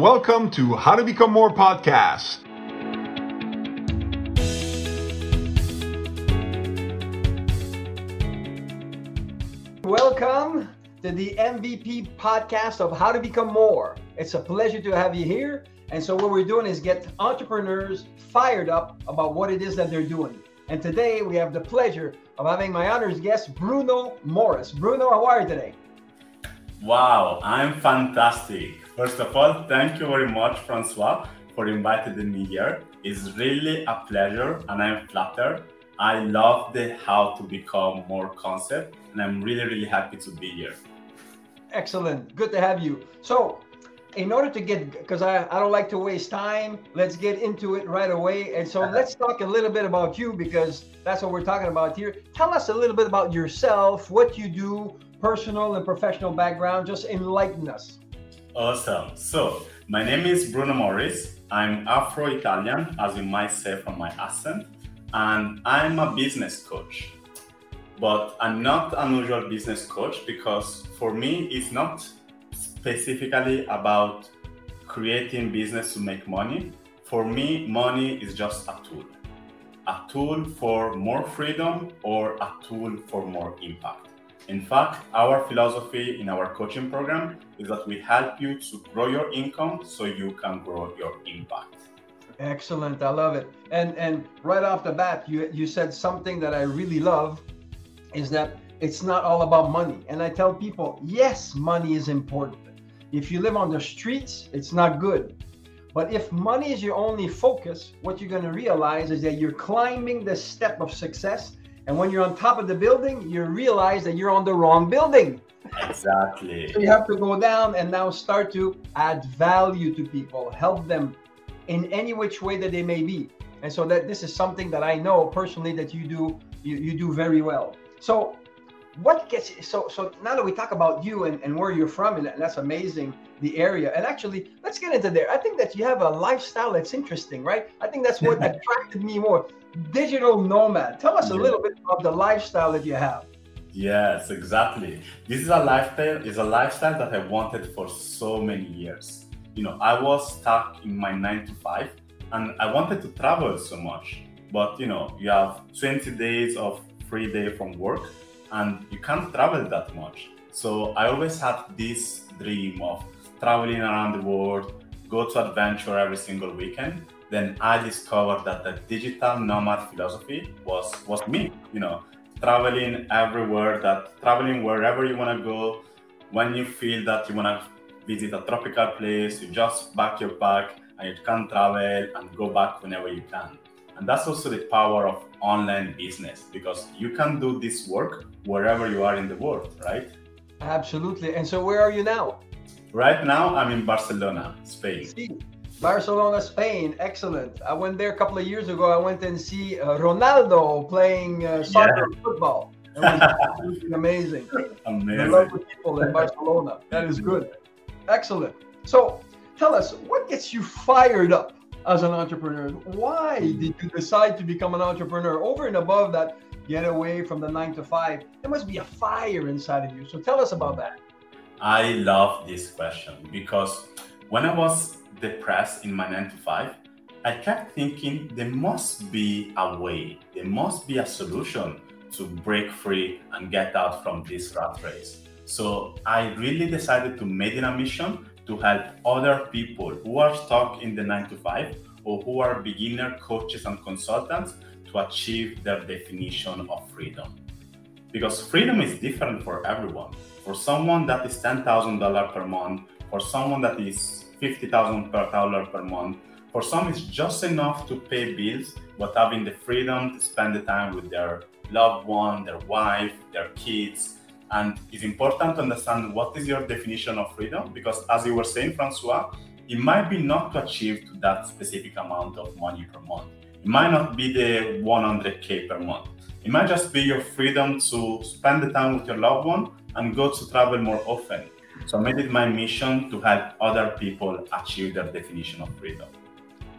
Welcome to How to Become More podcast. Welcome to the MVP podcast of How to Become More. It's a pleasure to have you here. And so, what we're doing is get entrepreneurs fired up about what it is that they're doing. And today, we have the pleasure of having my honors guest, Bruno Morris. Bruno, how are you today? Wow, I'm fantastic. First of all, thank you very much, Francois, for inviting me here. It's really a pleasure and I'm flattered. I love the how to become more concept and I'm really, really happy to be here. Excellent. Good to have you. So, in order to get, because I, I don't like to waste time, let's get into it right away. And so, uh-huh. let's talk a little bit about you because that's what we're talking about here. Tell us a little bit about yourself, what you do, personal and professional background. Just enlighten us. Awesome. So, my name is Bruno Morris. I'm Afro Italian, as you might say from my accent, and I'm a business coach. But I'm not an usual business coach because for me, it's not specifically about creating business to make money. For me, money is just a tool a tool for more freedom or a tool for more impact. In fact, our philosophy in our coaching program is that we help you to grow your income so you can grow your impact. Excellent. I love it. And and right off the bat, you you said something that I really love is that it's not all about money. And I tell people, yes, money is important. If you live on the streets, it's not good. But if money is your only focus, what you're going to realize is that you're climbing the step of success and when you're on top of the building, you realize that you're on the wrong building. Exactly. So you have to go down and now start to add value to people, help them in any which way that they may be. And so that this is something that I know personally that you do you, you do very well. So what gets so so now that we talk about you and, and where you're from and that's amazing the area. And actually let's get into there. I think that you have a lifestyle that's interesting right? I think that's what attracted me more. Digital nomad. Tell us a little bit about the lifestyle that you have yes exactly this is a lifestyle is a lifestyle that i wanted for so many years you know i was stuck in my nine to five and i wanted to travel so much but you know you have 20 days of free day from work and you can't travel that much. So I always had this dream of traveling around the world, go to adventure every single weekend. Then I discovered that the digital nomad philosophy was was me. You know, traveling everywhere, that traveling wherever you want to go. When you feel that you want to visit a tropical place, you just pack your bag and you can travel and go back whenever you can. And that's also the power of online business because you can do this work wherever you are in the world, right? Absolutely. And so, where are you now? Right now, I'm in Barcelona, Spain. Barcelona, Spain. Excellent. I went there a couple of years ago. I went and see uh, Ronaldo playing uh, soccer yeah. football. It was amazing. Amazing. I love the people in Barcelona. That is good. Excellent. So, tell us what gets you fired up as an entrepreneur. Why did you decide to become an entrepreneur over and above that? Get away from the nine to five. There must be a fire inside of you. So tell us about that. I love this question because when I was depressed in my nine to five, I kept thinking there must be a way, there must be a solution to break free and get out from this rat race. So I really decided to make it a mission to help other people who are stuck in the nine to five or who are beginner coaches and consultants to achieve their definition of freedom. Because freedom is different for everyone. For someone that is $10,000 per month, for someone that is $50,000 per month, for some it's just enough to pay bills, but having the freedom to spend the time with their loved one, their wife, their kids, and it's important to understand what is your definition of freedom because, as you were saying, Francois, it might be not to achieve to that specific amount of money per month. It might not be the 100k per month. It might just be your freedom to spend the time with your loved one and go to travel more often. So I made it my mission to help other people achieve their definition of freedom.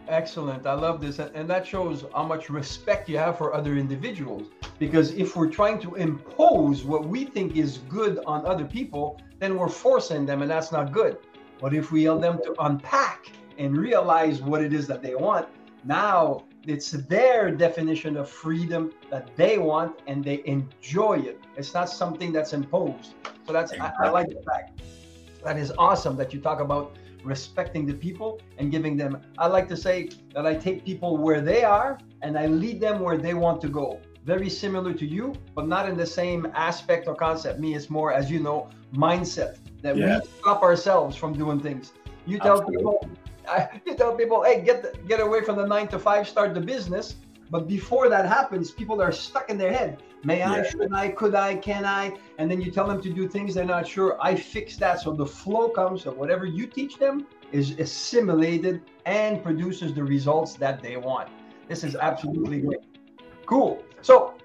Excellent. I love this. And that shows how much respect you have for other individuals. Because if we're trying to impose what we think is good on other people, then we're forcing them, and that's not good. But if we help them to unpack and realize what it is that they want, now it's their definition of freedom that they want and they enjoy it. It's not something that's imposed. So that's exactly. I, I like the fact. That is awesome that you talk about respecting the people and giving them. I like to say that I take people where they are and I lead them where they want to go. Very similar to you, but not in the same aspect or concept. Me, it's more, as you know, mindset that yeah. we stop ourselves from doing things. You tell Absolutely. people, you tell people, hey, get the, get away from the nine to five, start the business. But before that happens, people are stuck in their head. May yeah. I? Should I? Could I? Can I? And then you tell them to do things they're not sure. I fix that. So the flow comes of whatever you teach them is assimilated and produces the results that they want. This is absolutely great. Cool. So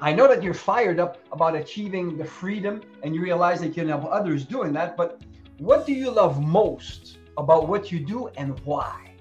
I know that you're fired up about achieving the freedom and you realize that you can help others doing that, but what do you love most about what you do and why?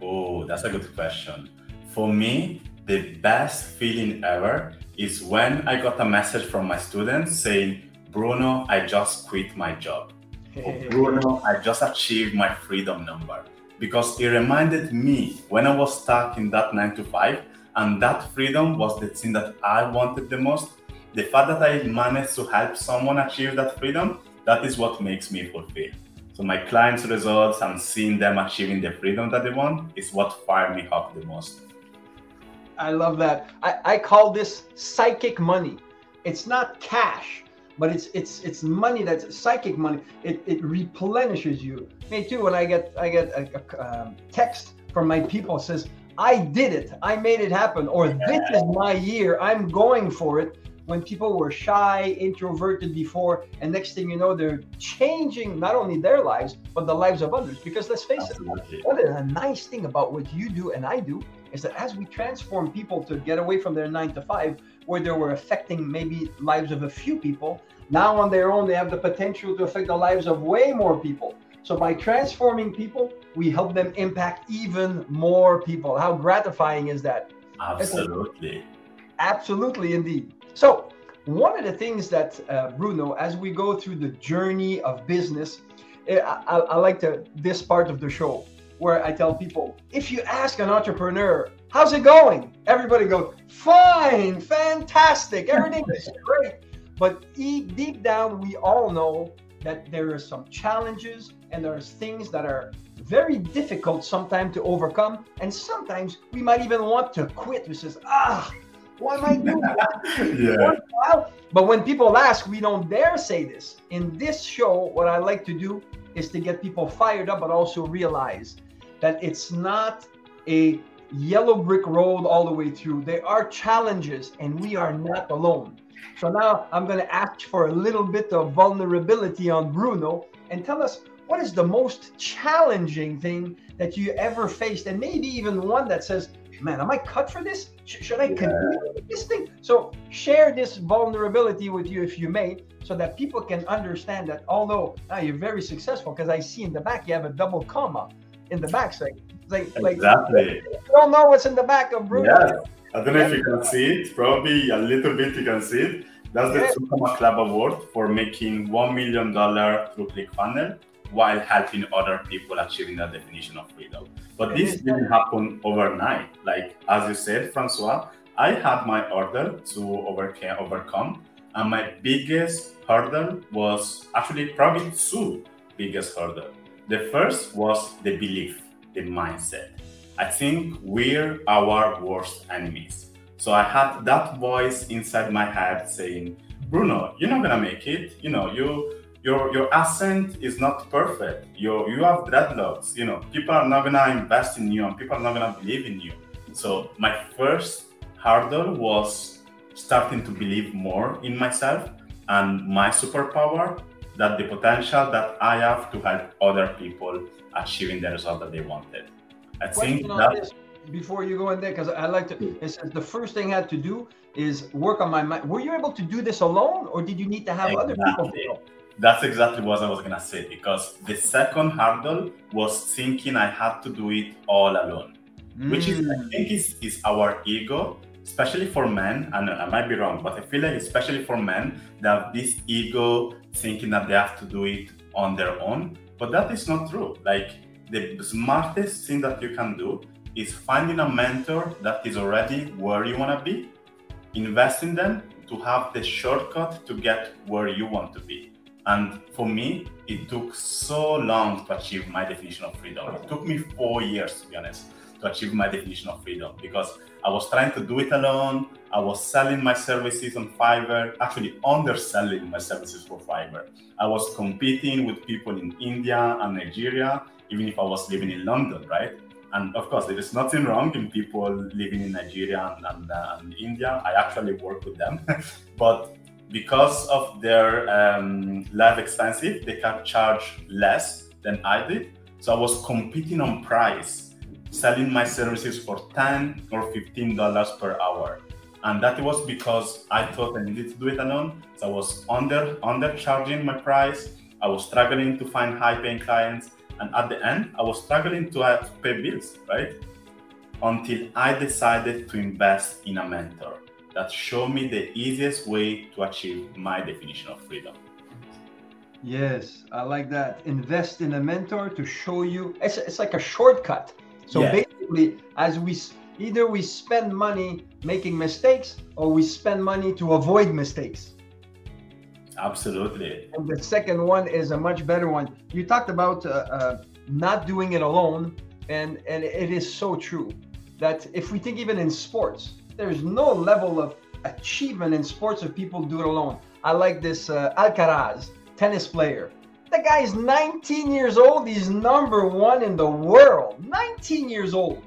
Oh, that's a good question. For me, the best feeling ever is when I got a message from my students saying, Bruno, I just quit my job. Bruno, I just achieved my freedom number. Because it reminded me when I was stuck in that nine to five, and that freedom was the thing that I wanted the most. The fact that I managed to help someone achieve that freedom, that is what makes me fulfilled. So my clients' results and seeing them achieving the freedom that they want is what fired me up the most. I love that. I, I call this psychic money. It's not cash, but it's it's it's money that's psychic money. It, it replenishes you. Me too. When I get I get a, a um, text from my people says, "I did it. I made it happen," or "This is my year. I'm going for it." When people were shy, introverted before, and next thing you know, they're changing not only their lives, but the lives of others. Because let's face Absolutely. it, what a nice thing about what you do and I do is that as we transform people to get away from their nine to five, where they were affecting maybe lives of a few people, now on their own, they have the potential to affect the lives of way more people. So by transforming people, we help them impact even more people. How gratifying is that? Absolutely. Absolutely, indeed. So, one of the things that uh, Bruno, as we go through the journey of business, eh, I, I, like to this part of the show where I tell people, if you ask an entrepreneur, how's it going? Everybody goes, fine, fantastic, everything is great. But deep down, we all know that there are some challenges and there's things that are very difficult sometimes to overcome. And sometimes we might even want to quit. We says, ah, why am I doing that? yeah. But when people ask, we don't dare say this. In this show, what I like to do is to get people fired up, but also realize that it's not a yellow brick road all the way through. There are challenges, and we are not alone. So now I'm going to ask for a little bit of vulnerability on Bruno and tell us what is the most challenging thing that you ever faced, and maybe even one that says, man, am I cut for this? should I yeah. continue with this thing? So share this vulnerability with you if you may, so that people can understand that although now you're very successful, because I see in the back you have a double comma in the back saying like, exactly. Like, you don't know what's in the back of Bruno. Yeah. I don't know if you can see it. Probably a little bit you can see it. That's the yeah. Comma Club Award for making $1 million through ClickFunnels while helping other people achieving that definition of freedom. But this didn't happen overnight. Like as you said, Francois, I had my order to overcome, overcome, and my biggest hurdle was actually probably two biggest hurdle. The first was the belief, the mindset. I think we're our worst enemies. So I had that voice inside my head saying, Bruno, you're not gonna make it. You know, you your your accent is not perfect. You you have dreadlocks. You know, people are not gonna invest in you, and people are not gonna believe in you. So my first hurdle was starting to believe more in myself and my superpower, that the potential that I have to help other people achieving the result that they wanted. I think that before you go in there, because I like to, hmm. it says the first thing I had to do is work on my mind. Were you able to do this alone, or did you need to have exactly. other people? That's exactly what I was gonna say because the second hurdle was thinking I had to do it all alone, mm. which is I mm. think is, is our ego, especially for men. And I might be wrong, but I feel like especially for men, they have this ego thinking that they have to do it on their own. But that is not true. Like the smartest thing that you can do is finding a mentor that is already where you want to be, invest in them to have the shortcut to get where you want to be. And for me, it took so long to achieve my definition of freedom. It took me four years, to be honest, to achieve my definition of freedom because I was trying to do it alone. I was selling my services on Fiverr, actually underselling my services for Fiverr. I was competing with people in India and Nigeria, even if I was living in London, right? And of course, there is nothing wrong in people living in Nigeria and, and, uh, and India. I actually work with them. but because of their um, life expensive, they can charge less than I did. So I was competing on price, selling my services for 10 or $15 per hour. And that was because I thought I needed to do it alone. So I was under undercharging my price. I was struggling to find high paying clients. And at the end, I was struggling to, uh, to pay bills, right? Until I decided to invest in a mentor that showed me the easiest way to achieve my definition of freedom. Yes, I like that. Invest in a mentor to show you. It's, it's like a shortcut. So yeah. basically, as we either we spend money making mistakes or we spend money to avoid mistakes. Absolutely. And the second one is a much better one. You talked about uh, uh, not doing it alone, and and it is so true that if we think even in sports, there's no level of achievement in sports if people do it alone. I like this uh, Alcaraz, tennis player. The guy is 19 years old. He's number one in the world. 19 years old.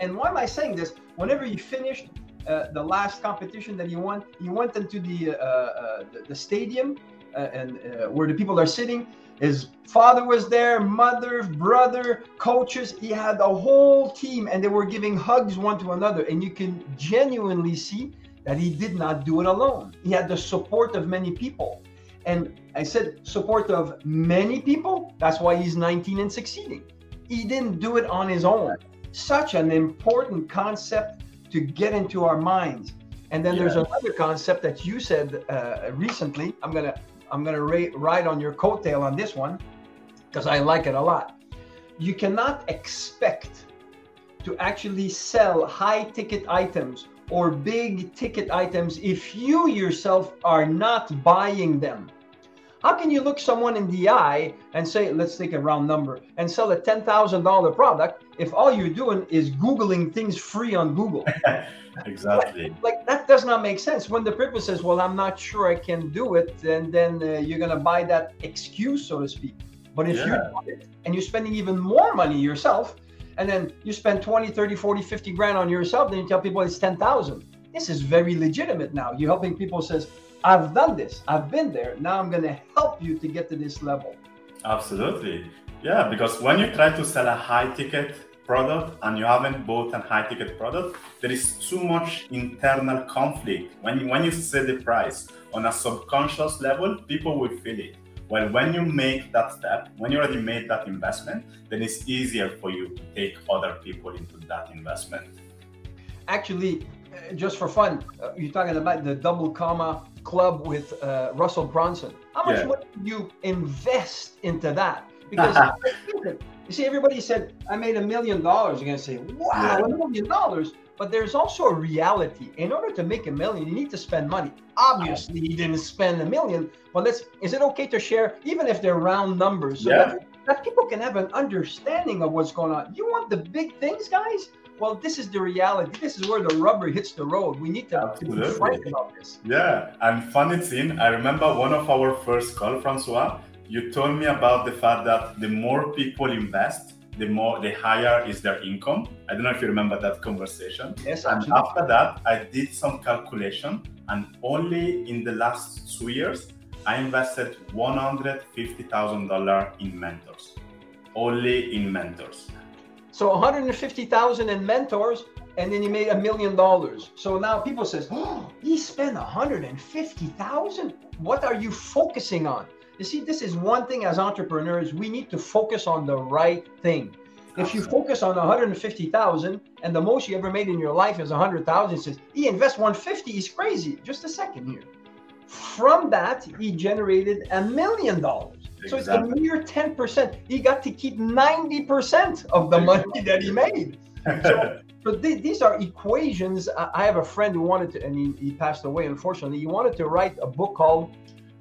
And why am I saying this? Whenever he finished uh, the last competition that he won, he went into the uh, uh, the, the, stadium uh, and uh, where the people are sitting. His father was there, mother, brother, coaches. He had a whole team, and they were giving hugs one to another. And you can genuinely see that he did not do it alone. He had the support of many people. And I said support of many people. That's why he's 19 and succeeding. He didn't do it on his own. Such an important concept to get into our minds. And then yeah. there's another concept that you said uh, recently. I'm gonna I'm gonna ra- ride on your coattail on this one because I like it a lot. You cannot expect to actually sell high ticket items or big ticket items if you yourself are not buying them. How can you look someone in the eye and say, let's take a round number, and sell a $10,000 product if all you're doing is Googling things free on Google? exactly. Like, like, that does not make sense. When the purpose says, well, I'm not sure I can do it, and then uh, you're going to buy that excuse, so to speak. But if yeah. you're it and you're spending even more money yourself, and then you spend 20, 30, 40, 50 grand on yourself, then you tell people it's 10,000. This is very legitimate now. You're helping people says, I've done this. I've been there. Now I'm going to help you to get to this level. Absolutely. Yeah, because when you try to sell a high ticket product and you haven't bought a high ticket product, there is too much internal conflict. When you, when you set the price on a subconscious level, people will feel it. Well, when you make that step, when you already made that investment, then it's easier for you to take other people into that investment. Actually, uh, just for fun, uh, you're talking about the double comma club with uh, Russell Brunson. How much yeah. money do you invest into that? Because you see, everybody said, I made a million dollars. You're going to say, wow, a million dollars. But there's also a reality. In order to make a million, you need to spend money. Obviously, you didn't spend a million, but let's, is it okay to share, even if they're round numbers, so yeah. that, that people can have an understanding of what's going on? You want the big things, guys? well, this is the reality. This is where the rubber hits the road. We need to, to be frank about this. Yeah, and funny thing, I remember one of our first call, Francois. You told me about the fact that the more people invest, the more the higher is their income. I don't know if you remember that conversation. Yes, and after that, I did some calculation, and only in the last two years, I invested one hundred fifty thousand dollar in mentors. Only in mentors. So 150,000 in mentors, and then he made a million dollars. So now people says, oh, he spent 150,000. What are you focusing on? You see, this is one thing as entrepreneurs, we need to focus on the right thing. If you focus on 150,000 and the most you ever made in your life is 100,000, says he invests 150, he's crazy. Just a second here. From that, he generated a million dollars. So it's a mere 10%. He got to keep 90% of the money that he made. So, so th- these are equations. I, I have a friend who wanted to, and he, he passed away, unfortunately. He wanted to write a book called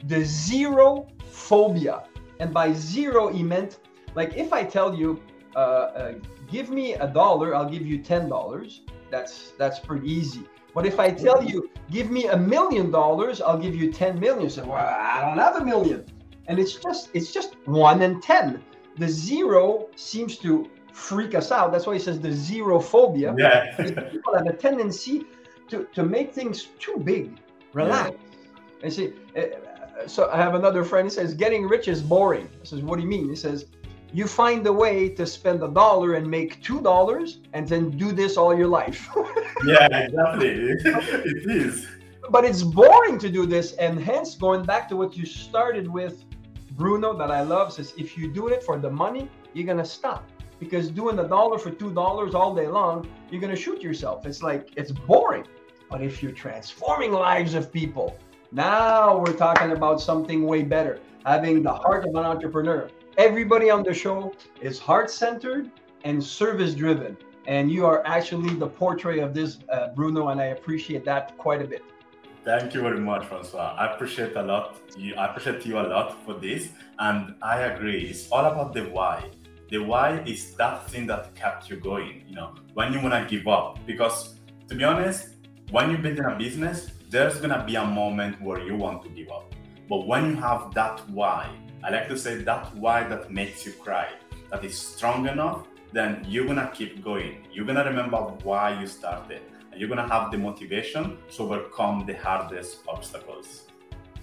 The Zero Phobia. And by zero, he meant like if I tell you, uh, uh, give me a dollar, I'll give you ten dollars. That's that's pretty easy. But if I tell you, give me a million dollars, I'll give you ten million. So well, I don't have a million, and it's just it's just one and ten. The zero seems to freak us out. That's why he says the zero phobia. Yeah. people have a tendency to to make things too big. Relax. Yeah. And see, uh, so I have another friend. He says, "Getting rich is boring." I says, "What do you mean?" He says, you find a way to spend a dollar and make two dollars and then do this all your life yeah exactly it is but it's boring to do this and hence going back to what you started with bruno that i love says if you do it for the money you're gonna stop because doing a dollar for two dollars all day long you're gonna shoot yourself it's like it's boring but if you're transforming lives of people now we're talking about something way better having the heart of an entrepreneur everybody on the show is heart centered and service driven. And you are actually the portrait of this, uh, Bruno, and I appreciate that quite a bit. Thank you very much, Francois. I appreciate a lot. You, I appreciate you a lot for this, and I agree. It's all about the why. The why is that thing that kept you going. You know, when you wanna give up, because to be honest, when you're building a business, there's gonna be a moment where you want to give up. But when you have that why, I like to say that why that makes you cry, that is strong enough, then you're gonna keep going. You're gonna remember why you started, and you're gonna have the motivation to overcome the hardest obstacles.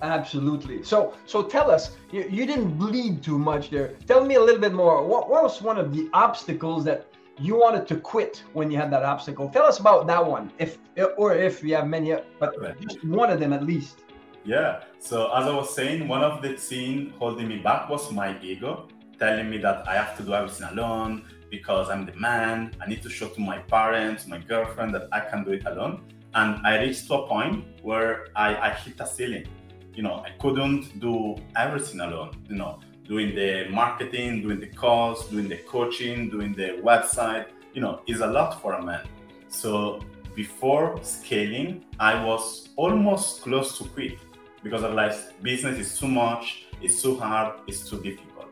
Absolutely. So, so tell us, you, you didn't bleed too much there. Tell me a little bit more. What, what was one of the obstacles that you wanted to quit when you had that obstacle? Tell us about that one, if or if you have many, but just one of them at least. Yeah. So as I was saying, one of the things holding me back was my ego, telling me that I have to do everything alone because I'm the man. I need to show to my parents, my girlfriend that I can do it alone. And I reached to a point where I, I hit a ceiling. You know, I couldn't do everything alone. You know, doing the marketing, doing the calls, doing the coaching, doing the website. You know, is a lot for a man. So before scaling, I was almost close to quit because I realized business is too much, it's too hard, it's too difficult.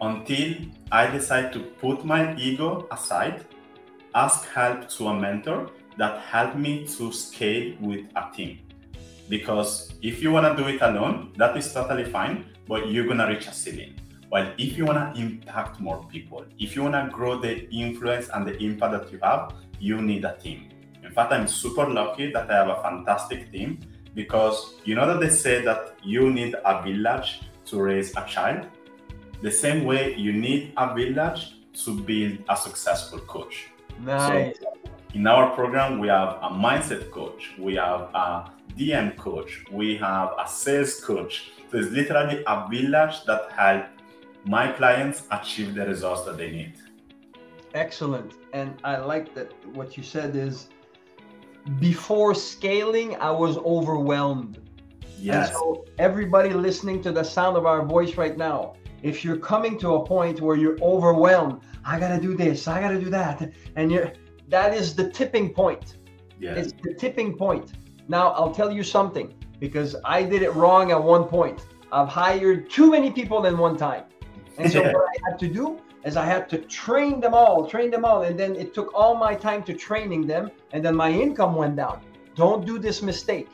Until I decided to put my ego aside, ask help to a mentor that helped me to scale with a team. Because if you want to do it alone, that is totally fine, but you're going to reach a ceiling. While if you want to impact more people, if you want to grow the influence and the impact that you have, you need a team. In fact, I'm super lucky that I have a fantastic team because you know that they say that you need a village to raise a child. The same way you need a village to build a successful coach. Nice. So in our program, we have a mindset coach, we have a DM coach, we have a sales coach. So it's literally a village that help my clients achieve the results that they need. Excellent. And I like that what you said is before scaling, I was overwhelmed. Yes. And so everybody listening to the sound of our voice right now, if you're coming to a point where you're overwhelmed, I gotta do this, I gotta do that, and you're that is the tipping point. Yes. It's the tipping point. Now I'll tell you something because I did it wrong at one point. I've hired too many people in one time. And so what I had to do is I had to train them all, train them all, and then it took all my time to training them, and then my income went down. Don't do this mistake.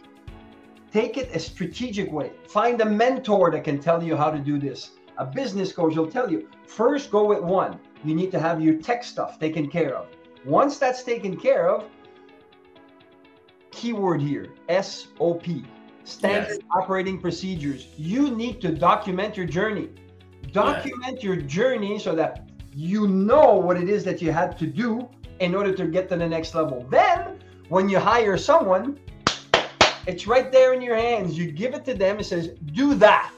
Take it a strategic way. Find a mentor that can tell you how to do this. A business coach will tell you. First, go with one. You need to have your tech stuff taken care of. Once that's taken care of, keyword here SOP, standard yes. operating procedures. You need to document your journey. Document yes. your journey so that you know what it is that you had to do in order to get to the next level. Then, when you hire someone, it's right there in your hands. You give it to them. It says, "Do that."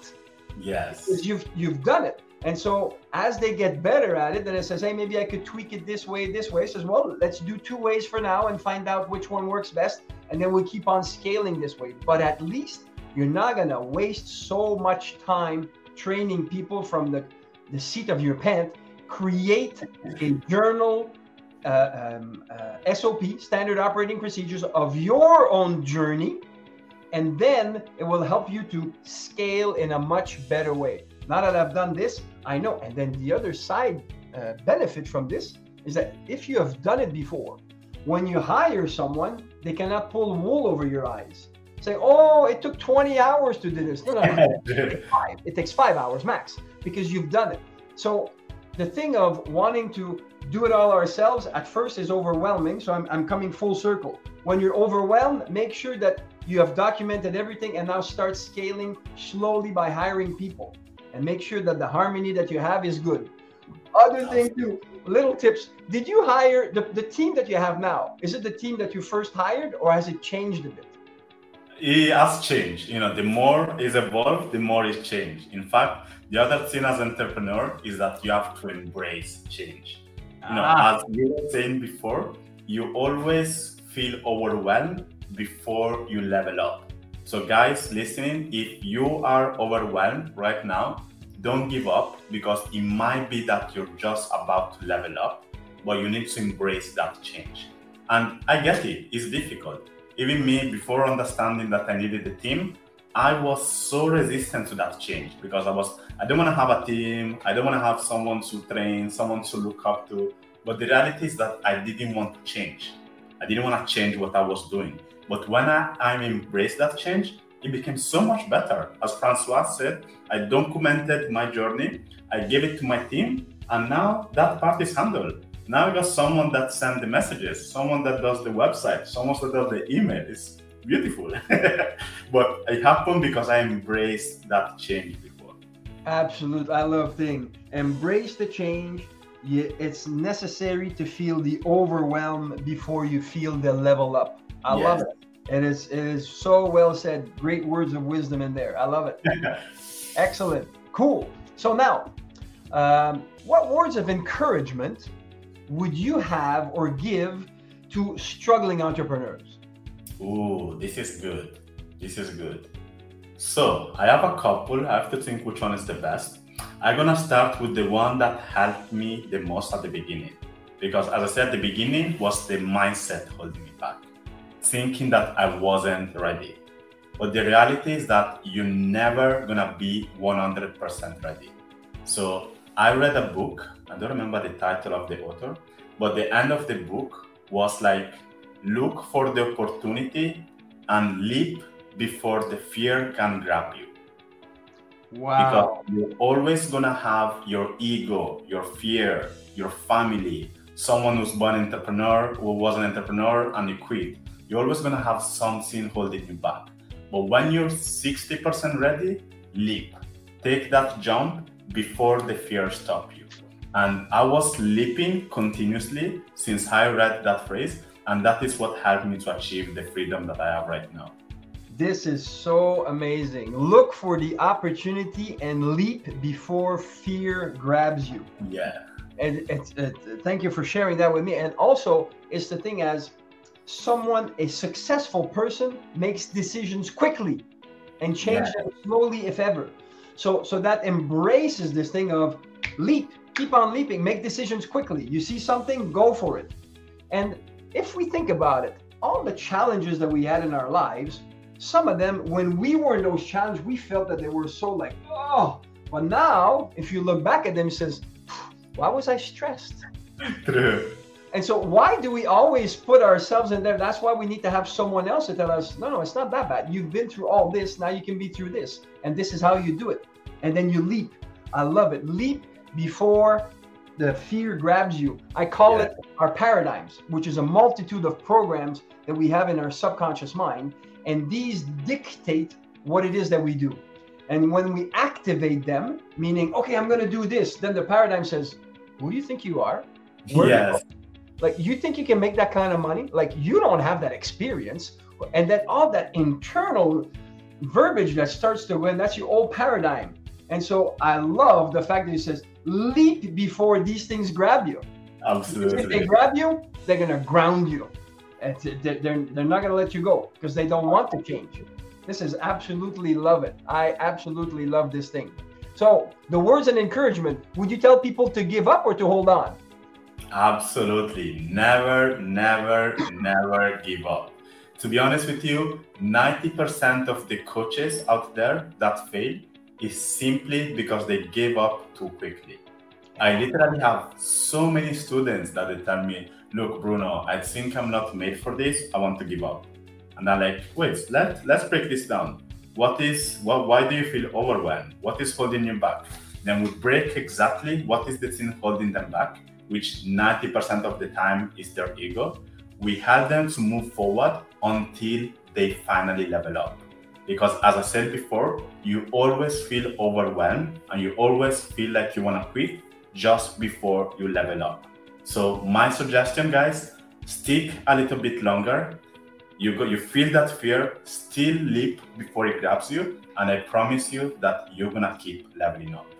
Yes. Because you've you've done it. And so as they get better at it, then it says, hey, maybe I could tweak it this way, this way. It says, well, let's do two ways for now and find out which one works best. And then we'll keep on scaling this way. But at least you're not gonna waste so much time training people from the, the seat of your pants, create a journal uh, um, uh, SOP, standard operating procedures of your own journey, and then it will help you to scale in a much better way. Now that I've done this, I know. And then the other side uh, benefit from this is that if you have done it before, when you hire someone, they cannot pull wool over your eyes. Say, oh, it took 20 hours to do this. No, no, no. it, takes five. it takes five hours max because you've done it. So the thing of wanting to do it all ourselves at first is overwhelming. So I'm, I'm coming full circle. When you're overwhelmed, make sure that you have documented everything and now start scaling slowly by hiring people and make sure that the harmony that you have is good. Other thing too, little tips. Did you hire the, the team that you have now? Is it the team that you first hired or has it changed a bit? It has changed. You know, the more is evolved, the more it's changed. In fact, the other thing as entrepreneur is that you have to embrace change. You know, ah. as you were saying before, you always feel overwhelmed before you level up. So, guys listening, if you are overwhelmed right now, don't give up because it might be that you're just about to level up, but you need to embrace that change. And I get it, it's difficult. Even me, before understanding that I needed a team, I was so resistant to that change because I was, I don't want to have a team, I don't want to have someone to train, someone to look up to. But the reality is that I didn't want to change. I didn't want to change what I was doing. But when I, I embraced that change, it became so much better. As Francois said, I documented my journey, I gave it to my team, and now that part is handled. Now I got someone that sends the messages, someone that does the website, someone that does the email. It's beautiful. but it happened because I embraced that change before. Absolutely. I love thing. Embrace the change. It's necessary to feel the overwhelm before you feel the level up. I yes. love it. It is it is so well said. Great words of wisdom in there. I love it. Excellent. Cool. So now, um, what words of encouragement would you have or give to struggling entrepreneurs? Oh, this is good. This is good. So I have a couple. I have to think which one is the best. I'm gonna start with the one that helped me the most at the beginning. Because as I said, the beginning was the mindset holding me back thinking that I wasn't ready. But the reality is that you're never gonna be 100% ready. So I read a book, I don't remember the title of the author, but the end of the book was like, look for the opportunity and leap before the fear can grab you. Wow. Because you're always gonna have your ego, your fear, your family, someone who's born entrepreneur, who was an entrepreneur and you quit you're always going to have something holding you back. But when you're 60% ready, leap. Take that jump before the fear stop you. And I was leaping continuously since I read that phrase, and that is what helped me to achieve the freedom that I have right now. This is so amazing. Look for the opportunity and leap before fear grabs you. Yeah. And it's, it, thank you for sharing that with me. And also, it's the thing as someone, a successful person, makes decisions quickly and change yeah. them slowly, if ever. So, so that embraces this thing of leap, keep on leaping, make decisions quickly. You see something, go for it. And if we think about it, all the challenges that we had in our lives, some of them, when we were in those challenges, we felt that they were so like, oh. But now, if you look back at them, it says, why was I stressed? True. And so why do we always put ourselves in there? That's why we need to have someone else to tell us, no, no, it's not that bad. You've been through all this. Now you can be through this. And this is how you do it. And then you leap. I love it. Leap before the fear grabs you. I call yeah. it our paradigms, which is a multitude of programs that we have in our subconscious mind. And these dictate what it is that we do. And when we activate them, meaning, okay, I'm going to do this, then the paradigm says, who do you think you are? Where yes. Like you think you can make that kind of money? Like you don't have that experience. And then all that internal verbiage that starts to win, that's your old paradigm. And so I love the fact that he says, leap before these things grab you. Absolutely. If they grab you, they're going to ground you. They're, they're not going to let you go because they don't want to change. This is absolutely love it. I absolutely love this thing. So the words and encouragement, would you tell people to give up or to hold on? Absolutely. Never, never, never give up. To be honest with you, 90% of the coaches out there that fail is simply because they gave up too quickly. I literally have so many students that they tell me, look, Bruno, I think I'm not made for this. I want to give up. And I'm like, wait, let, let's break this down. What is, what, why do you feel overwhelmed? What is holding you back? Then we break exactly what is the thing holding them back, which 90% of the time is their ego. We help them to move forward until they finally level up. Because as I said before, you always feel overwhelmed and you always feel like you want to quit just before you level up. So my suggestion, guys, stick a little bit longer. You go, you feel that fear, still leap before it grabs you, and I promise you that you're gonna keep leveling up.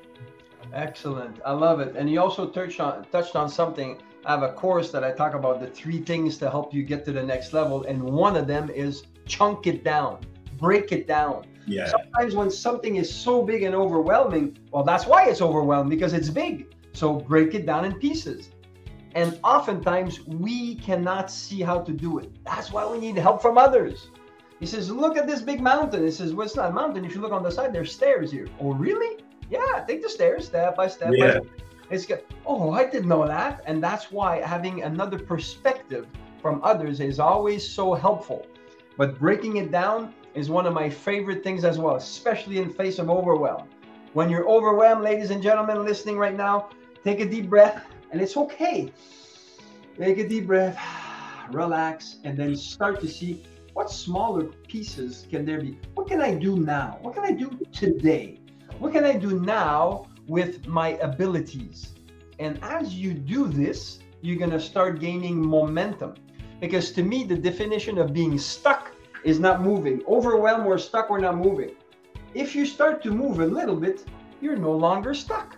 Excellent, I love it. And you also touched on touched on something. I have a course that I talk about the three things to help you get to the next level, and one of them is chunk it down, break it down. Yeah. Sometimes when something is so big and overwhelming, well, that's why it's overwhelming because it's big. So break it down in pieces. And oftentimes we cannot see how to do it. That's why we need help from others. He says, Look at this big mountain. He says, Well, it's not a mountain. If you look on the side, there's stairs here. Oh, really? Yeah, take the stairs step by step. Yeah. By step. It's good. Oh, I didn't know that. And that's why having another perspective from others is always so helpful. But breaking it down is one of my favorite things as well, especially in face of overwhelm. When you're overwhelmed, ladies and gentlemen listening right now, take a deep breath and it's okay. Take a deep breath, relax, and then start to see what smaller pieces can there be. What can I do now? What can I do today? What can I do now with my abilities? And as you do this, you're going to start gaining momentum. Because to me, the definition of being stuck is not moving. Overwhelmed or stuck or not moving. If you start to move a little bit, you're no longer stuck.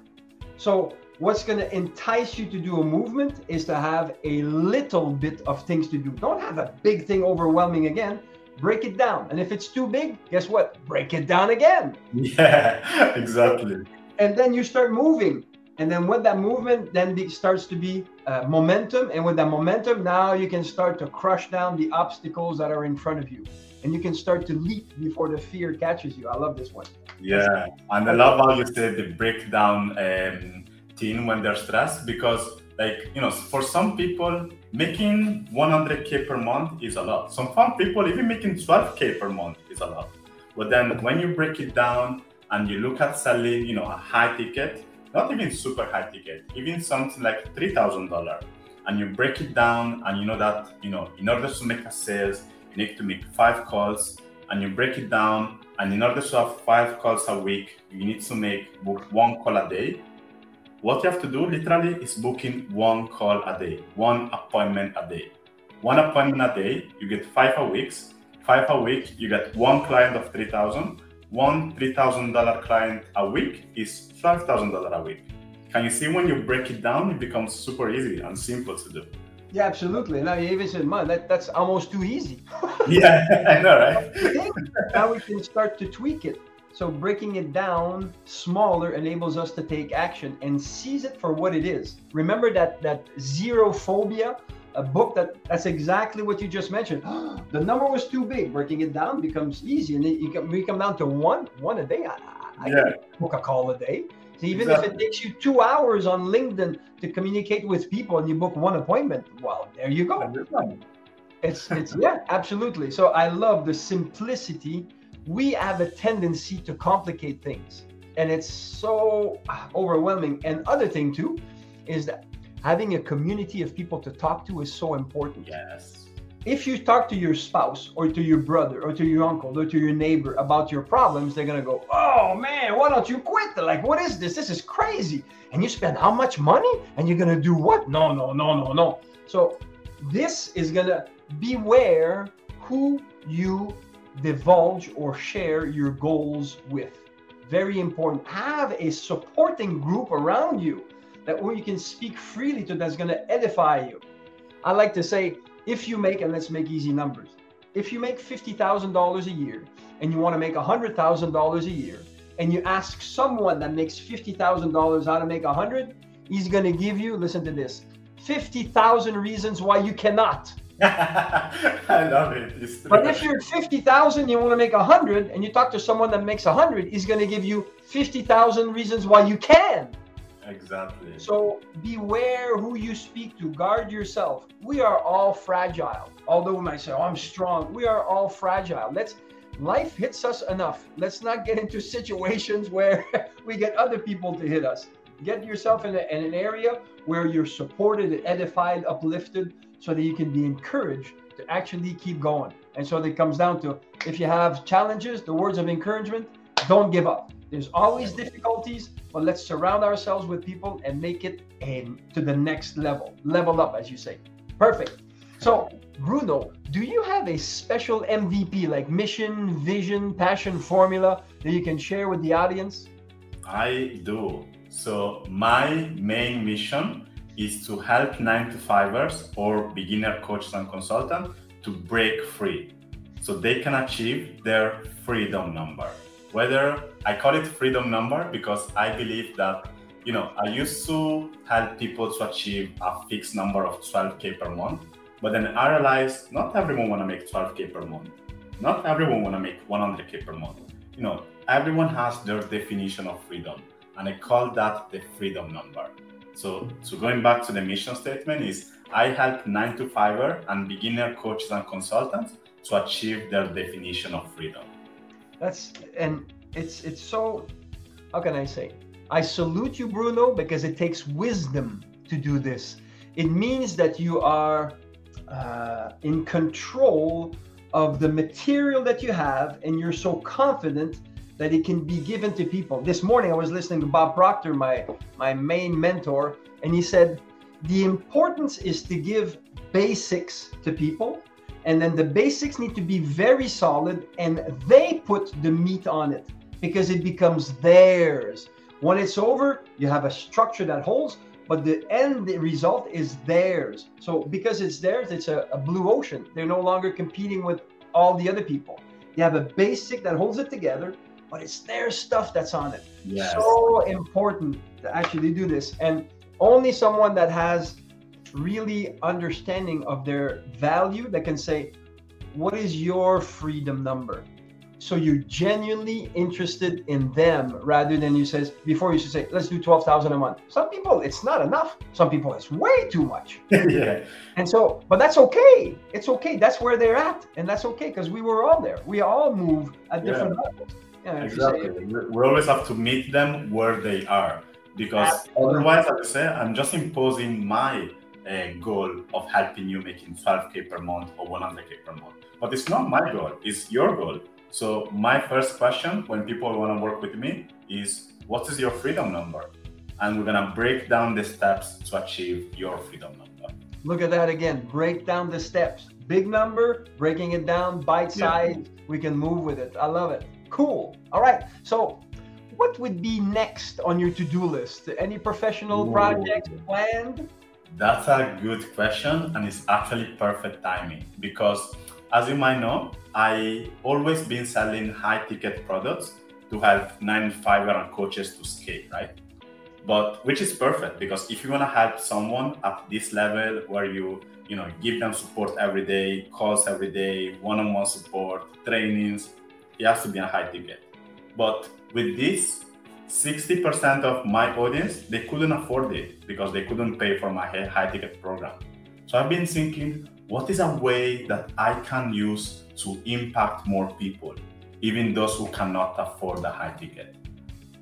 So what's going to entice you to do a movement is to have a little bit of things to do. Don't have a big thing overwhelming again. Break it down. And if it's too big, guess what? Break it down again. Yeah, exactly. And then you start moving. And then with that movement, then it starts to be uh, momentum. And with that momentum, now you can start to crush down the obstacles that are in front of you. And you can start to leap before the fear catches you. I love this one. Yeah, and I love how you said the breakdown um, thing when they're stressed because, like, you know, for some people, making 100k per month is a lot. Some fun people, even making 12k per month is a lot. But then when you break it down and you look at selling, you know, a high ticket, not even super high ticket, even something like $3,000, and you break it down and you know that, you know, in order to make a sales, you need to make five calls and you break it down and in order to have five calls a week you need to make one call a day what you have to do literally is booking one call a day one appointment a day one appointment a day you get five a weeks five a week you get one client of 3000 one $3000 client a week is $12000 a week can you see when you break it down it becomes super easy and simple to do Yeah, absolutely. Now you even said, "Man, that, that's almost too easy." yeah i know right now we can start to tweak it. So breaking it down smaller enables us to take action and seize it for what it is. Remember that that zero phobia, a book that that's exactly what you just mentioned. the number was too big. Breaking it down becomes easy, and you can we come down to one one a day. I, I Yeah. can book a call a day. So even if it takes you two hours on LinkedIn to communicate with people and you book one appointment, well, there you go. It's it's yeah, absolutely. So I love the simplicity. We have a tendency to complicate things, and it's so ah, overwhelming. And other thing too is that having a community of people to talk to is so important. yes If you talk to your spouse or to your brother or to your uncle or to your neighbor about your problems, they're gonna go, "Oh man, why don't you quit? They're like, what is this? This is crazy." And you spend how much money? And you're gonna do what? No, no, no, no, no. So this is gonna beware who you divulge or share your goals with. Very important. Have a supporting group around you that where you can speak freely to that's gonna edify you. I like to say, if you make, and let's make easy numbers, if you make $50,000 a year and you want to make $100,000 a year, and you ask someone that makes $50,000 how to make 100, he's going to give you, listen to this, 50,000 reasons why you cannot. I love it. But if you're at 50,000, you want to make 100, and you talk to someone that makes 100, he's going to give you 50,000 reasons why you can. Exactly. So beware who you speak to. Guard yourself. We are all fragile. Although we might say, "Oh, I'm strong," we are all fragile. Let's. Life hits us enough. Let's not get into situations where we get other people to hit us. Get yourself in, a, in an area where you're supported, edified, uplifted, so that you can be encouraged to actually keep going. And so it comes down to if you have challenges, the words of encouragement, don't give up. There's always difficulties, but let's surround ourselves with people and make it aim to the next level. Level up, as you say. Perfect. So, Bruno, do you have a special MVP like mission, vision, passion formula that you can share with the audience? I do. So, my main mission is to help nine to fivers or beginner coaches and consultants to break free so they can achieve their freedom number whether I call it freedom number because I believe that you know I used to help people to achieve a fixed number of 12k per month, but then I realized not everyone want to make 12k per month, not everyone want to make 100k per month. You know, everyone has their definition of freedom, and I call that the freedom number. So, so going back to the mission statement is I help nine to fiver and beginner coaches and consultants to achieve their definition of freedom. That's and it's it's so how can I say? I salute you, Bruno, because it takes wisdom to do this. It means that you are uh, in control of the material that you have, and you're so confident that it can be given to people. This morning, I was listening to Bob Proctor, my my main mentor, and he said the importance is to give basics to people and then the basics need to be very solid and they put the meat on it because it becomes theirs. When it's over you have a structure that holds but the end result is theirs. So because it's theirs it's a, a blue ocean. They're no longer competing with all the other people. You have a basic that holds it together but it's their stuff that's on it yes. so important to actually do this and only someone that has really understanding of their value that can say, what is your freedom number? So you're genuinely interested in them rather than you says before you should say, let's do 12,000 a month. Some people it's not enough. Some people it's way too much. yeah. And so, but that's okay. It's okay. That's where they're at. And that's okay because we were all there. We all move at different yeah. levels. Yeah, exactly. We always have to meet them where they are because Absolutely. otherwise, as I say, I'm just imposing my a goal of helping you making 12k per month or 100k per month. But it's not my goal; it's your goal. So my first question when people want to work with me is, what is your freedom number? And we're gonna break down the steps to achieve your freedom number. Look at that again. Break down the steps. Big number, breaking it down, bite size. Yeah. We can move with it. I love it. Cool. All right. So what would be next on your to-do list? Any professional Ooh. projects planned? That's a good question, and it's actually perfect timing because, as you might know, I always been selling high ticket products to help nine five and coaches to scale, right? But which is perfect because if you want to help someone at this level where you you know give them support every day, calls every day, one-on-one support, trainings, it has to be a high ticket. But with this 60% of my audience they couldn't afford it because they couldn't pay for my high ticket program. So i've been thinking what is a way that i can use to impact more people even those who cannot afford the high ticket?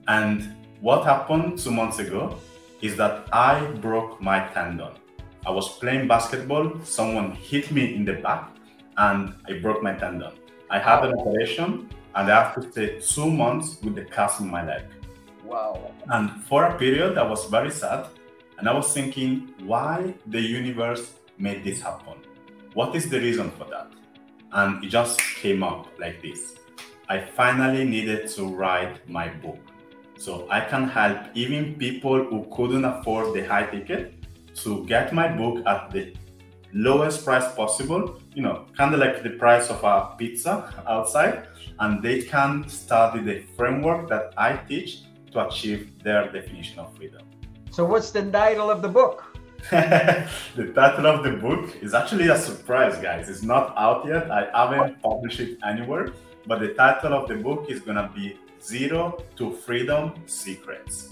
And what happened two months ago is that i broke my tendon. I was playing basketball someone hit me in the back and i broke my tendon i had an operation and i have to stay two months with the cast in my leg Wow. And for a period, I was very sad. And I was thinking, why the universe made this happen? What is the reason for that? And it just came up like this. I finally needed to write my book. So I can help even people who couldn't afford the high ticket to get my book at the lowest price possible, you know, kind of like the price of a pizza outside, and they can study the framework that I teach to achieve their definition of freedom. So, what's the title of the book? the title of the book is actually a surprise, guys. It's not out yet. I haven't published it anywhere, but the title of the book is gonna be Zero to Freedom Secrets.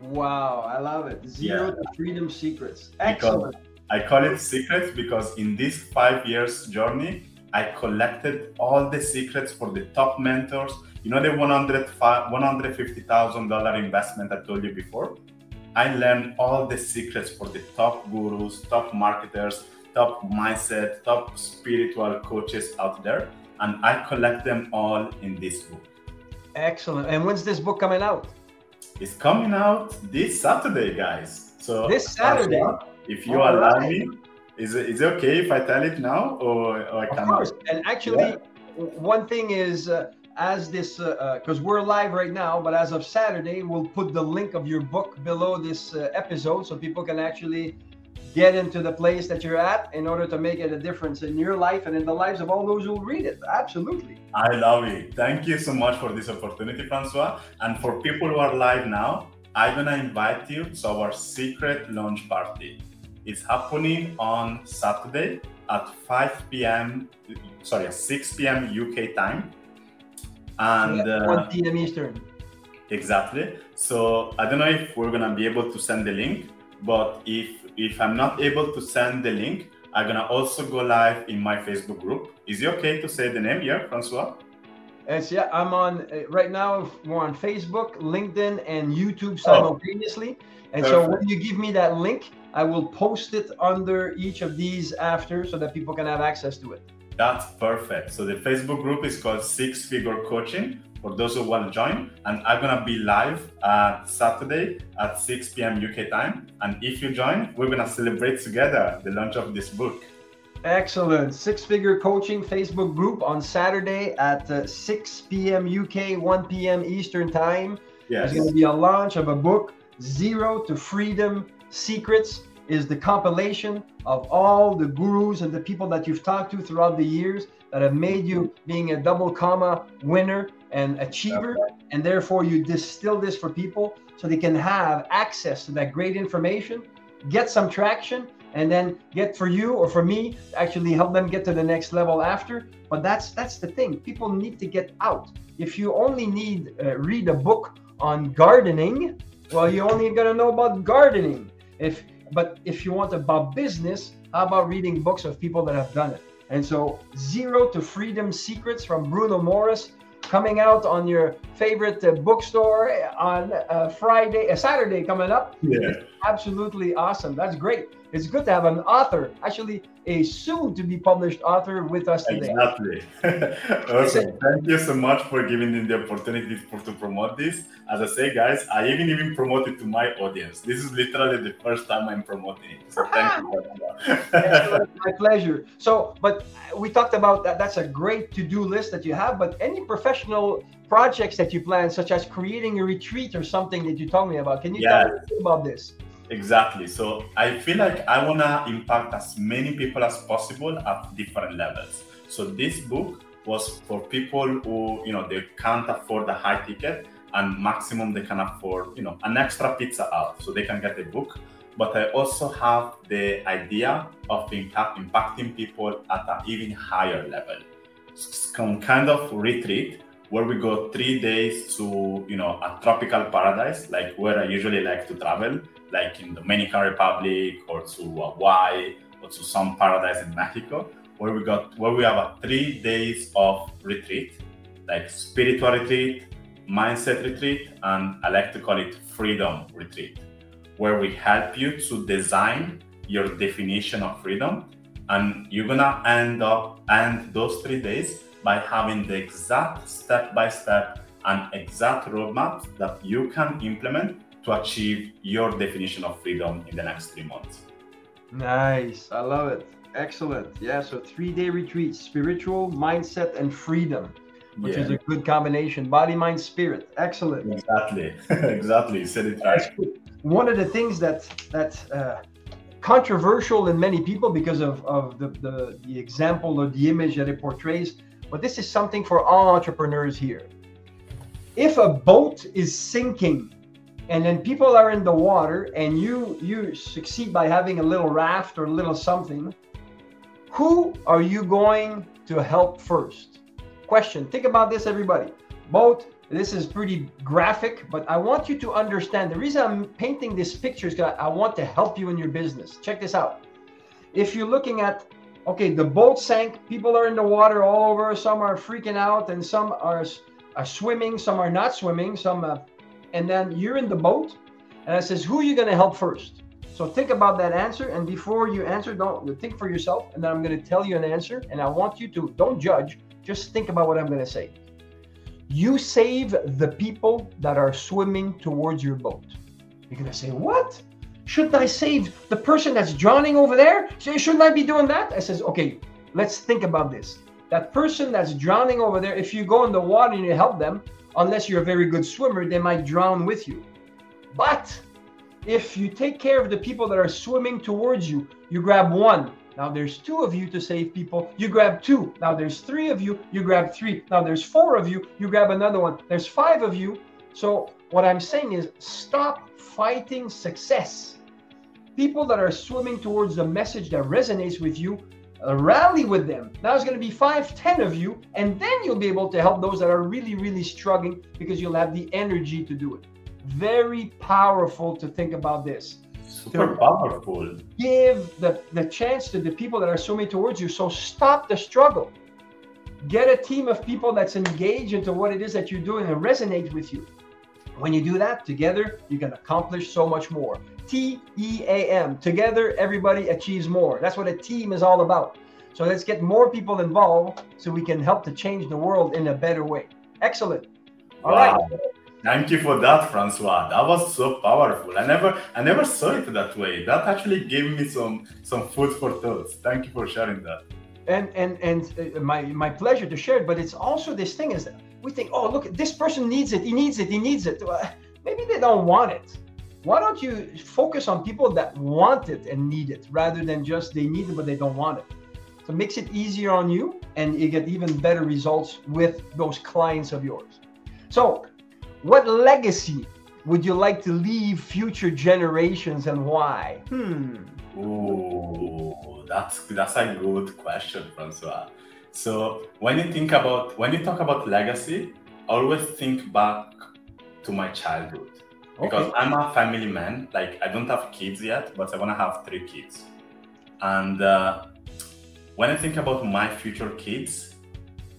Wow, I love it. Zero yeah. to Freedom Secrets. Excellent. Because I call it secrets because in this five years journey, I collected all the secrets for the top mentors. You know the $150,000 investment I told you before? I learned all the secrets for the top gurus, top marketers, top mindset, top spiritual coaches out there. And I collect them all in this book. Excellent. And when's this book coming out? It's coming out this Saturday, guys. So this Saturday. If you All allow right. me, is it, is it okay if I tell it now or, or I cannot? Of course. And actually, yeah. one thing is, uh, as this, because uh, uh, we're live right now, but as of Saturday, we'll put the link of your book below this uh, episode so people can actually get into the place that you're at in order to make it a difference in your life and in the lives of all those who read it. Absolutely. I love it. Thank you so much for this opportunity, Francois. And for people who are live now, I'm gonna invite you to our secret launch party. It's happening on Saturday at 5 p.m. Sorry, 6 p.m. UK time. And uh, 1 p.m. Eastern. Exactly. So I don't know if we're gonna be able to send the link, but if if I'm not able to send the link, I'm gonna also go live in my Facebook group. Is it okay to say the name here, Francois? Yes, yeah, I'm on uh, right now. We're on Facebook, LinkedIn, and YouTube simultaneously. Oh, and so when you give me that link, I will post it under each of these after so that people can have access to it. That's perfect. So the Facebook group is called Six Figure Coaching for those who want to join. And I'm gonna be live at Saturday at 6 p.m. UK time. And if you join, we're gonna celebrate together the launch of this book. Excellent. Six Figure Coaching Facebook group on Saturday at uh, 6 p.m. UK, 1 p.m. Eastern time. Yes. There's going to be a launch of a book, Zero to Freedom Secrets is the compilation of all the gurus and the people that you've talked to throughout the years that have made you being a double comma winner and achiever okay. and therefore you distill this for people so they can have access to that great information get some traction and then get for you or for me actually help them get to the next level after but that's that's the thing people need to get out if you only need uh, read a book on gardening well, you only got to know about gardening. If but if you want about business, how about reading books of people that have done it? And so, Zero to Freedom Secrets from Bruno Morris coming out on your favorite uh, bookstore on uh, Friday, uh, Saturday coming up. Yeah. Absolutely awesome. That's great. It's good to have an author, actually a soon to be published author with us today. Exactly. awesome. Thank you so much for giving me the opportunity for, to promote this. As I say, guys, I even even promote it to my audience. This is literally the first time I'm promoting it. So thank you. my pleasure. So, but we talked about that. That's a great to-do list that you have. But any professional projects that you plan, such as creating a retreat or something that you told me about, can you yes. tell me about this? Exactly. So I feel like I want to impact as many people as possible at different levels. So this book was for people who, you know, they can't afford the high ticket and maximum they can afford, you know, an extra pizza out so they can get the book. But I also have the idea of impact, impacting people at an even higher level. Some kind of retreat where we go three days to, you know, a tropical paradise, like where I usually like to travel like in Dominican Republic or to Hawaii or to some paradise in Mexico, where we got where we have a three days of retreat, like spiritual retreat, mindset retreat, and I like to call it freedom retreat, where we help you to design your definition of freedom, and you're gonna end up end those three days by having the exact step by step and exact roadmap that you can implement to achieve your definition of freedom in the next three months. Nice. I love it. Excellent. Yeah. So three day retreat, spiritual, mindset, and freedom, which yeah. is a good combination. Body, mind, spirit. Excellent. Exactly. exactly. You said it right. One of the things that that uh, controversial in many people because of, of the, the, the example or the image that it portrays, but this is something for all entrepreneurs here. If a boat is sinking and then people are in the water and you you succeed by having a little raft or a little something, who are you going to help first? Question. Think about this, everybody. Boat, this is pretty graphic, but I want you to understand the reason I'm painting this picture is because I want to help you in your business. Check this out. If you're looking at, okay, the boat sank, people are in the water all over, some are freaking out, and some are, are swimming, some are not swimming, some, uh, and then you're in the boat, and it says, who are you going to help first? So think about that answer, and before you answer, don't think for yourself, and then I'm going to tell you an answer, and I want you to don't judge, just think about what I'm going to say you save the people that are swimming towards your boat. You're going to say, What? Shouldn't I save the person that's drowning over there? Shouldn't I be doing that? I says, Okay, let's think about this. That person that's drowning over there, if you go in the water and you help them, unless you're a very good swimmer, they might drown with you. But if you take care of the people that are swimming towards you, you grab one, now there's two of you to save people. You grab two. Now there's three of you. You grab three. Now there's four of you. You grab another one. There's five of you. So what I'm saying is stop fighting success. People that are swimming towards the message that resonates with you, rally with them. Now it's going to be five, ten of you, and then you'll be able to help those that are really, really struggling because you'll have the energy to do it. Very powerful to think about this super powerful. Give the, the chance to the people that are swimming towards you. So stop the struggle. Get a team of people that's engaged into what it is that you're doing and resonate with you. When you do that together, you can accomplish so much more. T E A M. Together, everybody achieves more. That's what a team is all about. So let's get more people involved so we can help to change the world in a better way. Excellent. All wow. right. Thank you for that, Francois. That was so powerful. I never, I never saw it that way. That actually gave me some, some food for thoughts. Thank you for sharing that. And and and uh, my my pleasure to share it. But it's also this thing is that we think, oh look, this person needs it. He needs it. He needs it. Maybe they don't want it. Why don't you focus on people that want it and need it rather than just they need it but they don't want it? So it makes it easier on you, and you get even better results with those clients of yours. So what legacy would you like to leave future generations and why? Hmm. Ooh, that's that's a good question, Francois. So when you think about when you talk about legacy, always think back to my childhood because okay. I'm a family man. Like I don't have kids yet, but I want to have three kids. And uh, when I think about my future kids,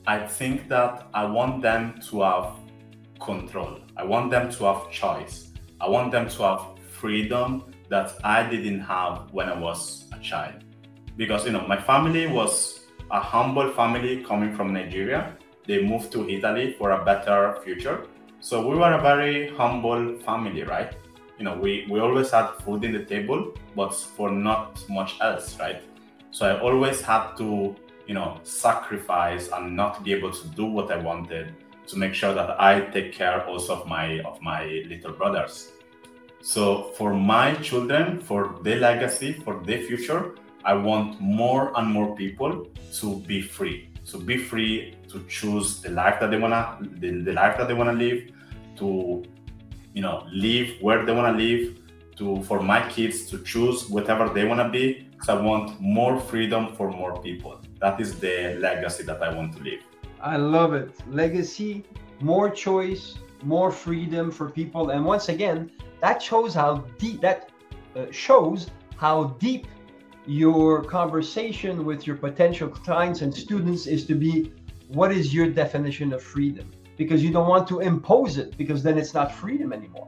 I think that I want them to have control. I want them to have choice. I want them to have freedom that I didn't have when I was a child. Because you know, my family was a humble family coming from Nigeria. They moved to Italy for a better future. So we were a very humble family, right? You know, we, we always had food in the table, but for not much else, right? So I always had to, you know, sacrifice and not be able to do what I wanted to make sure that I take care also of my of my little brothers. So for my children, for their legacy, for their future, I want more and more people to be free. To be free to choose the life that they wanna the, the life that they wanna live, to you know live where they wanna live, to for my kids to choose whatever they wanna be. So I want more freedom for more people. That is the legacy that I want to leave. I love it. Legacy, more choice, more freedom for people. And once again, that shows how deep that uh, shows how deep your conversation with your potential clients and students is to be what is your definition of freedom? Because you don't want to impose it because then it's not freedom anymore.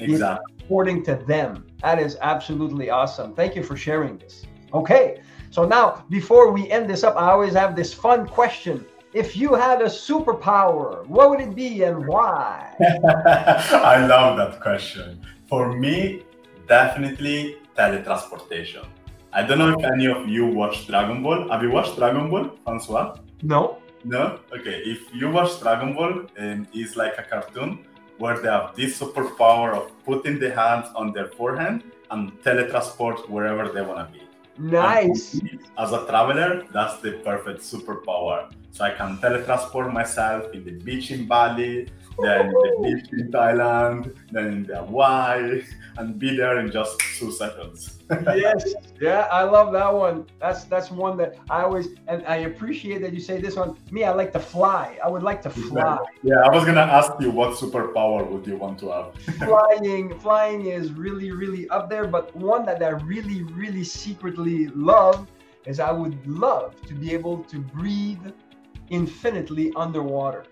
Exactly. According to them. That is absolutely awesome. Thank you for sharing this. Okay. So now, before we end this up, I always have this fun question if you had a superpower, what would it be and why? I love that question. For me, definitely teletransportation. I don't know if any of you watched Dragon Ball. Have you watched Dragon Ball, Francois? No. No? Okay. If you watch Dragon Ball, um, it's like a cartoon where they have this superpower of putting the hands on their forehead and teletransport wherever they want to be. Nice. As a traveler, that's the perfect superpower. So I can teletransport myself in the beach in Bali, then the beach in Thailand, then in Hawaii, and be there in just two seconds. yes, yeah, I love that one. That's that's one that I always and I appreciate that you say this one. Me, I like to fly. I would like to fly. Yeah, I was gonna ask you what superpower would you want to have? flying, flying is really, really up there. But one that I really, really secretly love is I would love to be able to breathe infinitely underwater.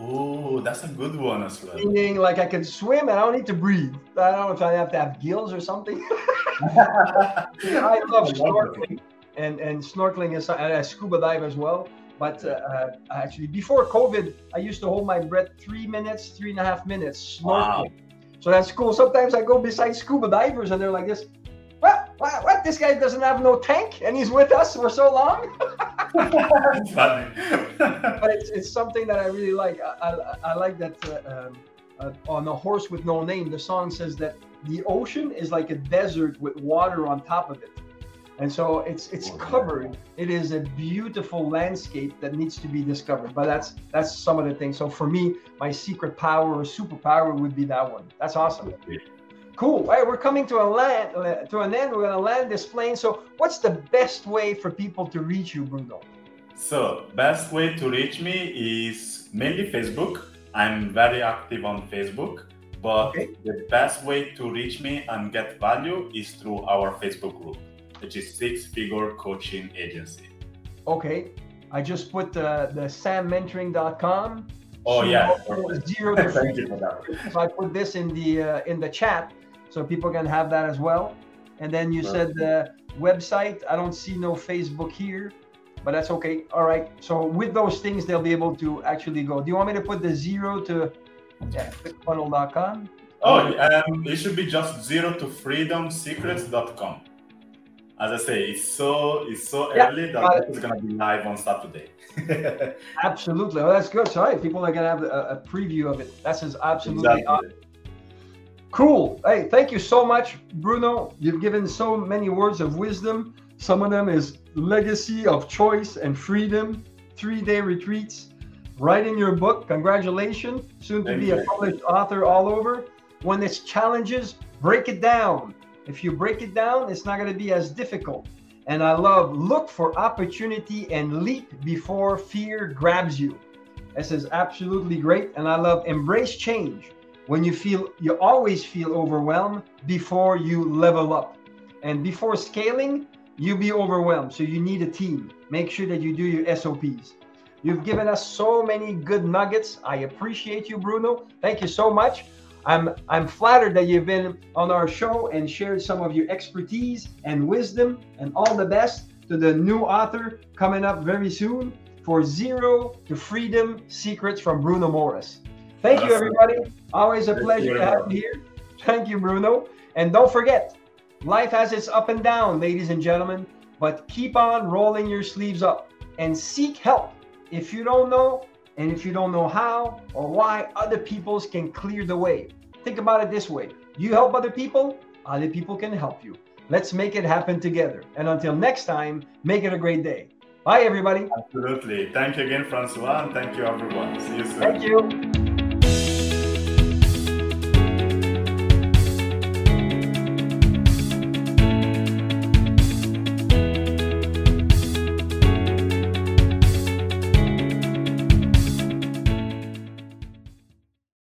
Oh, that's a good one as well. Meaning, like I can swim and I don't need to breathe. I don't know if I have to have gills or something. I love snorkeling, and and snorkeling is and I scuba dive as well. But uh, uh, actually, before COVID, I used to hold my breath three minutes, three and a half minutes snorkeling. Wow. So that's cool. Sometimes I go beside scuba divers and they're like this. What? What? what? This guy doesn't have no tank and he's with us for so long. funny. but it's, it's something that I really like. I, I, I like that uh, um, uh, on A Horse with No Name, the song says that the ocean is like a desert with water on top of it. And so it's it's covered. It is a beautiful landscape that needs to be discovered. But that's that's some of the things. So for me, my secret power or superpower would be that one. That's awesome. Cool. All right, we're coming to a land uh, to an end. We're gonna land this plane. So, what's the best way for people to reach you, Bruno? So, best way to reach me is mainly Facebook. I'm very active on Facebook, but okay. the best way to reach me and get value is through our Facebook group, which is Six Figure Coaching Agency. Okay, I just put the, the sammentoring.com. Oh yeah, zero Thank you for that. So I put this in the uh, in the chat so people can have that as well. And then you said the website. I don't see no Facebook here, but that's okay. All right. So with those things, they'll be able to actually go. Do you want me to put the zero to yeah, clickfunnel.com? Oh, um, it should be just zero to freedomsecrets.com. As I say, it's so it's so yeah, early that it's gonna be live on Saturday. absolutely. Well, that's good. Sorry, people are gonna have a, a preview of it. That's absolutely exactly. awesome. Cool. Hey, thank you so much, Bruno. You've given so many words of wisdom. Some of them is legacy of choice and freedom, three day retreats, writing your book. Congratulations. Soon to thank be you. a published author all over. When it's challenges, break it down. If you break it down, it's not going to be as difficult. And I love look for opportunity and leap before fear grabs you. This is absolutely great. And I love embrace change when you feel you always feel overwhelmed before you level up. And before scaling you be overwhelmed. So you need a team. Make sure that you do your sops you've given us so many good nuggets. I appreciate you bruno. Thank you so much. I'm i'm flattered that you've been on our show and shared some of your expertise and wisdom and all the best to the new author coming up very soon for zero to freedom secrets from bruno morris Thank you, everybody. Always a pleasure to have you here. Thank you, Bruno. And don't forget, life has its up and down, ladies and gentlemen, but keep on rolling your sleeves up and seek help. If you don't know, and if you don't know how or why, other people's can clear the way. Think about it this way you help other people, other people can help you. Let's make it happen together. And until next time, make it a great day. Bye, everybody. Absolutely. Thank you again, Francois, and thank you, everyone. See you soon. Thank you.